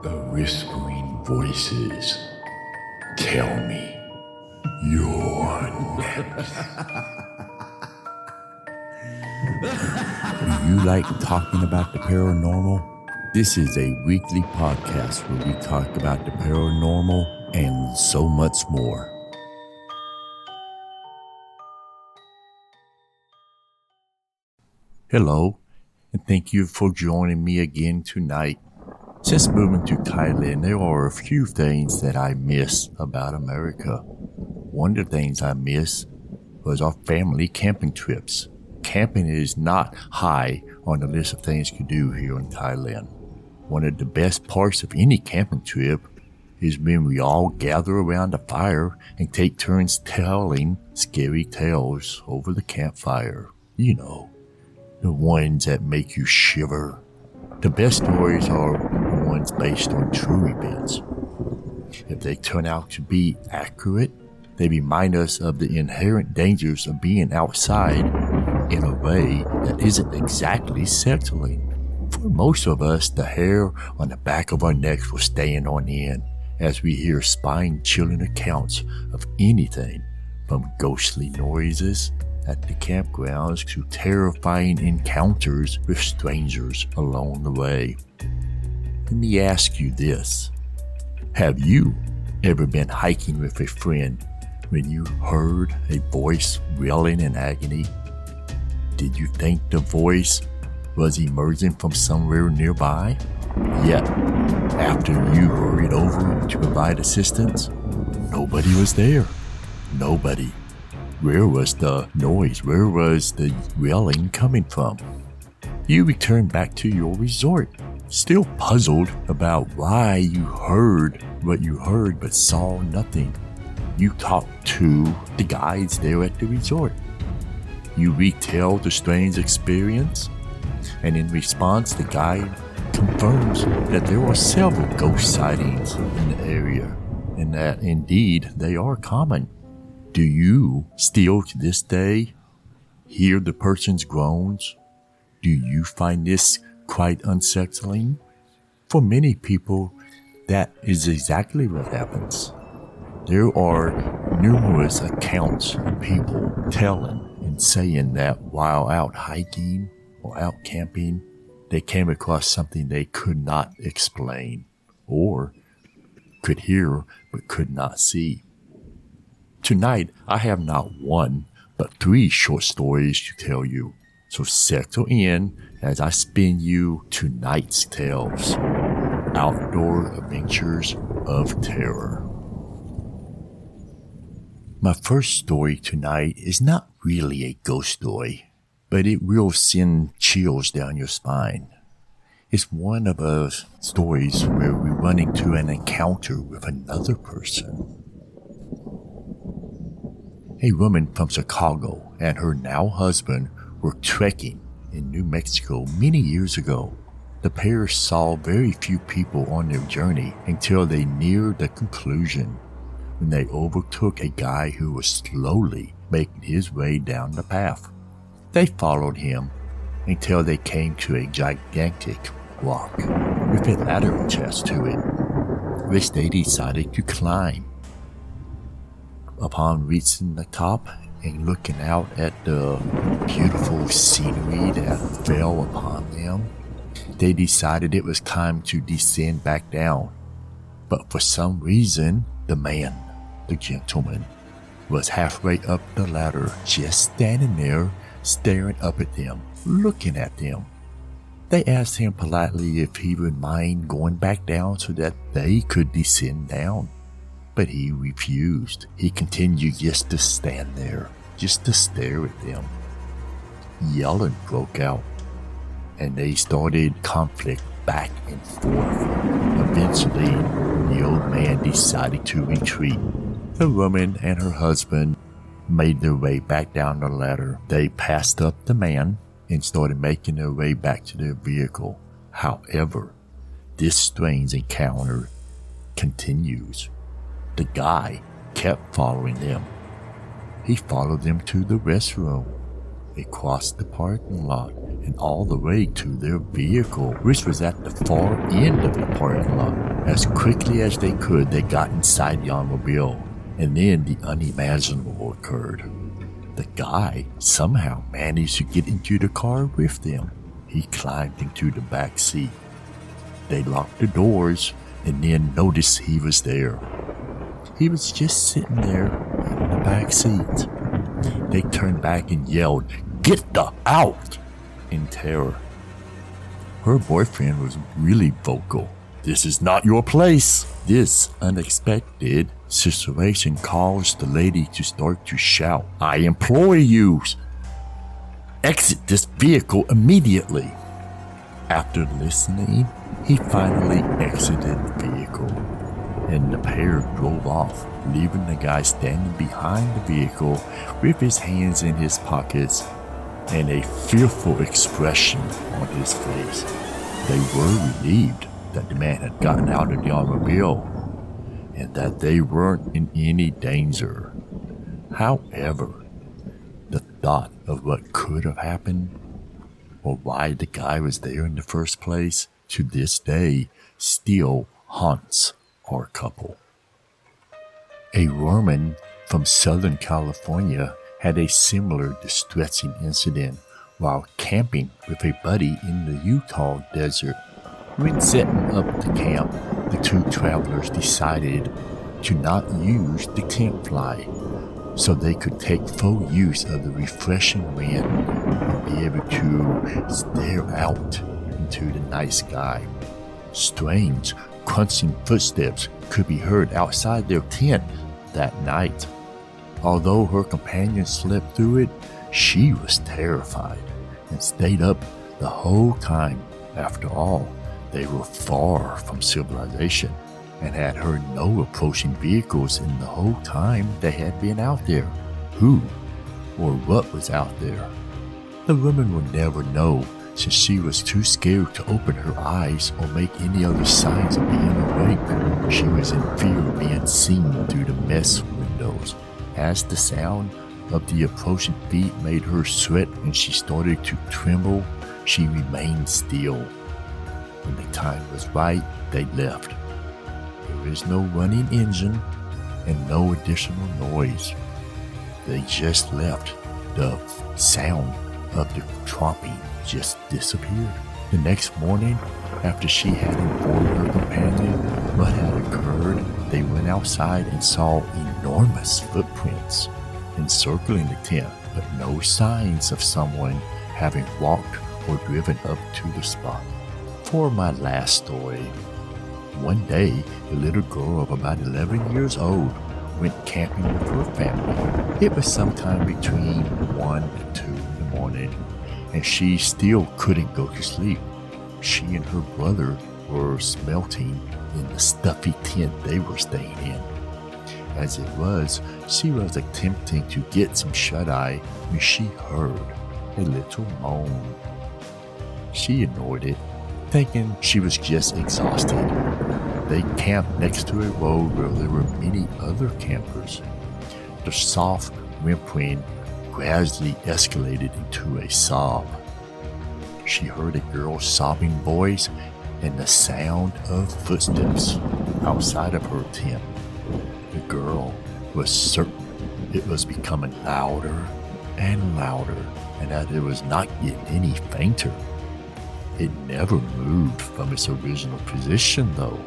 The whispering voices tell me you're next. Do you like talking about the paranormal? This is a weekly podcast where we talk about the paranormal and so much more. Hello, and thank you for joining me again tonight. Since moving to Thailand, there are a few things that I miss about America. One of the things I miss was our family camping trips. Camping is not high on the list of things to do here in Thailand. One of the best parts of any camping trip is when we all gather around the fire and take turns telling scary tales over the campfire. You know, the ones that make you shiver. The best stories are ones based on true events. If they turn out to be accurate, they remind us of the inherent dangers of being outside in a way that isn't exactly settling. For most of us, the hair on the back of our necks will stand on end as we hear spine chilling accounts of anything from ghostly noises at the campgrounds to terrifying encounters with strangers along the way. Let me ask you this Have you ever been hiking with a friend when you heard a voice wailing in agony? Did you think the voice was emerging from somewhere nearby? Yet, after you hurried over to provide assistance, nobody was there. Nobody. Where was the noise? Where was the yelling coming from? You returned back to your resort, still puzzled about why you heard what you heard but saw nothing. You talked to the guides there at the resort. You retell the strange experience, and in response, the guide confirms that there are several ghost sightings in the area, and that indeed they are common. Do you still to this day hear the person's groans? Do you find this quite unsettling? For many people, that is exactly what happens. There are numerous accounts of people telling and saying that while out hiking or out camping, they came across something they could not explain or could hear but could not see. Tonight, I have not one, but three short stories to tell you. So settle in as I spin you tonight's tales Outdoor Adventures of Terror. My first story tonight is not really a ghost story, but it will send chills down your spine. It's one of those stories where we run into an encounter with another person a woman from Chicago and her now husband were trekking in New Mexico many years ago. The pair saw very few people on their journey until they neared the conclusion when they overtook a guy who was slowly making his way down the path. They followed him until they came to a gigantic rock with a ladder attached to it, which they decided to climb upon reaching the top and looking out at the beautiful scenery that fell upon them, they decided it was time to descend back down. But for some reason, the man, the gentleman, was halfway up the ladder, just standing there, staring up at them, looking at them. They asked him politely if he would mind going back down so that they could descend down. But he refused. He continued just to stand there, just to stare at them. Yelling broke out, and they started conflict back and forth. Eventually, the old man decided to retreat. The woman and her husband made their way back down the ladder. They passed up the man and started making their way back to their vehicle. However, this strange encounter continues. The guy kept following them. He followed them to the restroom. They crossed the parking lot and all the way to their vehicle, which was at the far end of the parking lot. As quickly as they could, they got inside the automobile, and then the unimaginable occurred. The guy somehow managed to get into the car with them. He climbed into the back seat. They locked the doors and then noticed he was there. He was just sitting there in the back seat. They turned back and yelled, Get the out! in terror. Her boyfriend was really vocal. This is not your place. This unexpected situation caused the lady to start to shout, I implore you, exit this vehicle immediately. After listening, he finally exited the vehicle, and the pair drove off, leaving the guy standing behind the vehicle with his hands in his pockets and a fearful expression on his face. They were relieved that the man had gotten out of the automobile and that they weren't in any danger. However, the thought of what could have happened or why the guy was there in the first place to this day still haunts our couple. A woman from Southern California had a similar distressing incident while camping with a buddy in the Utah desert. When setting up the camp, the two travelers decided to not use the campfly so they could take full use of the refreshing wind and be able to stare out into the night sky. Strange, crunching footsteps could be heard outside their tent that night. Although her companion slept through it, she was terrified and stayed up the whole time. After all, they were far from civilization and had heard no approaching vehicles in the whole time they had been out there. Who or what was out there? The women would never know since she was too scared to open her eyes or make any other signs of being awake. She was in fear of being seen through the mess windows as the sound of the approaching feet made her sweat and she started to tremble, she remained still. When the time was right, they left. There is no running engine and no additional noise. They just left. The sound of the tromping just disappeared. The next morning, after she had informed her companion what had occurred, they went outside and saw enormous footprints encircling the tent, but no signs of someone having walked or driven up to the spot. For my last story, one day a little girl of about 11 years old went camping with her family. It was sometime between 1 and 2 in the morning, and she still couldn't go to sleep. She and her brother were smelting in the stuffy tent they were staying in. As it was, she was attempting to get some shut eye when she heard a little moan. She ignored it, thinking she was just exhausted. They camped next to a road where there were many other campers. The soft whimpering gradually escalated into a sob. She heard a girl's sobbing voice and the sound of footsteps outside of her tent. The girl was certain it was becoming louder and louder, and that it was not getting any fainter. It never moved from its original position, though.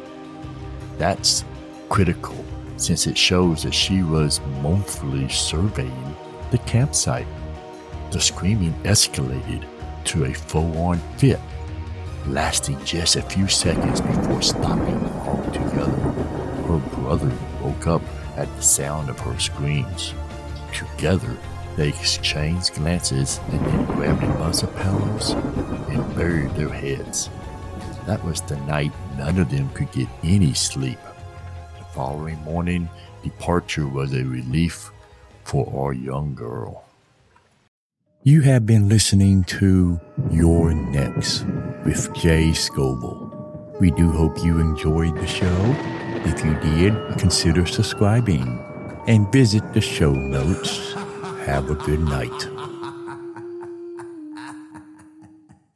That's critical since it shows that she was mournfully surveying the campsite. The screaming escalated to a full on fit lasting just a few seconds before stopping altogether. Her brother woke up at the sound of her screams. Together, they exchanged glances and then grabbed a bunch of pillows and buried their heads. That was the night none of them could get any sleep. The following morning, departure was a relief for our young girl. You have been listening to You're Next with Jay Scoville. We do hope you enjoyed the show. If you did, consider subscribing and visit the show notes. Have a good night.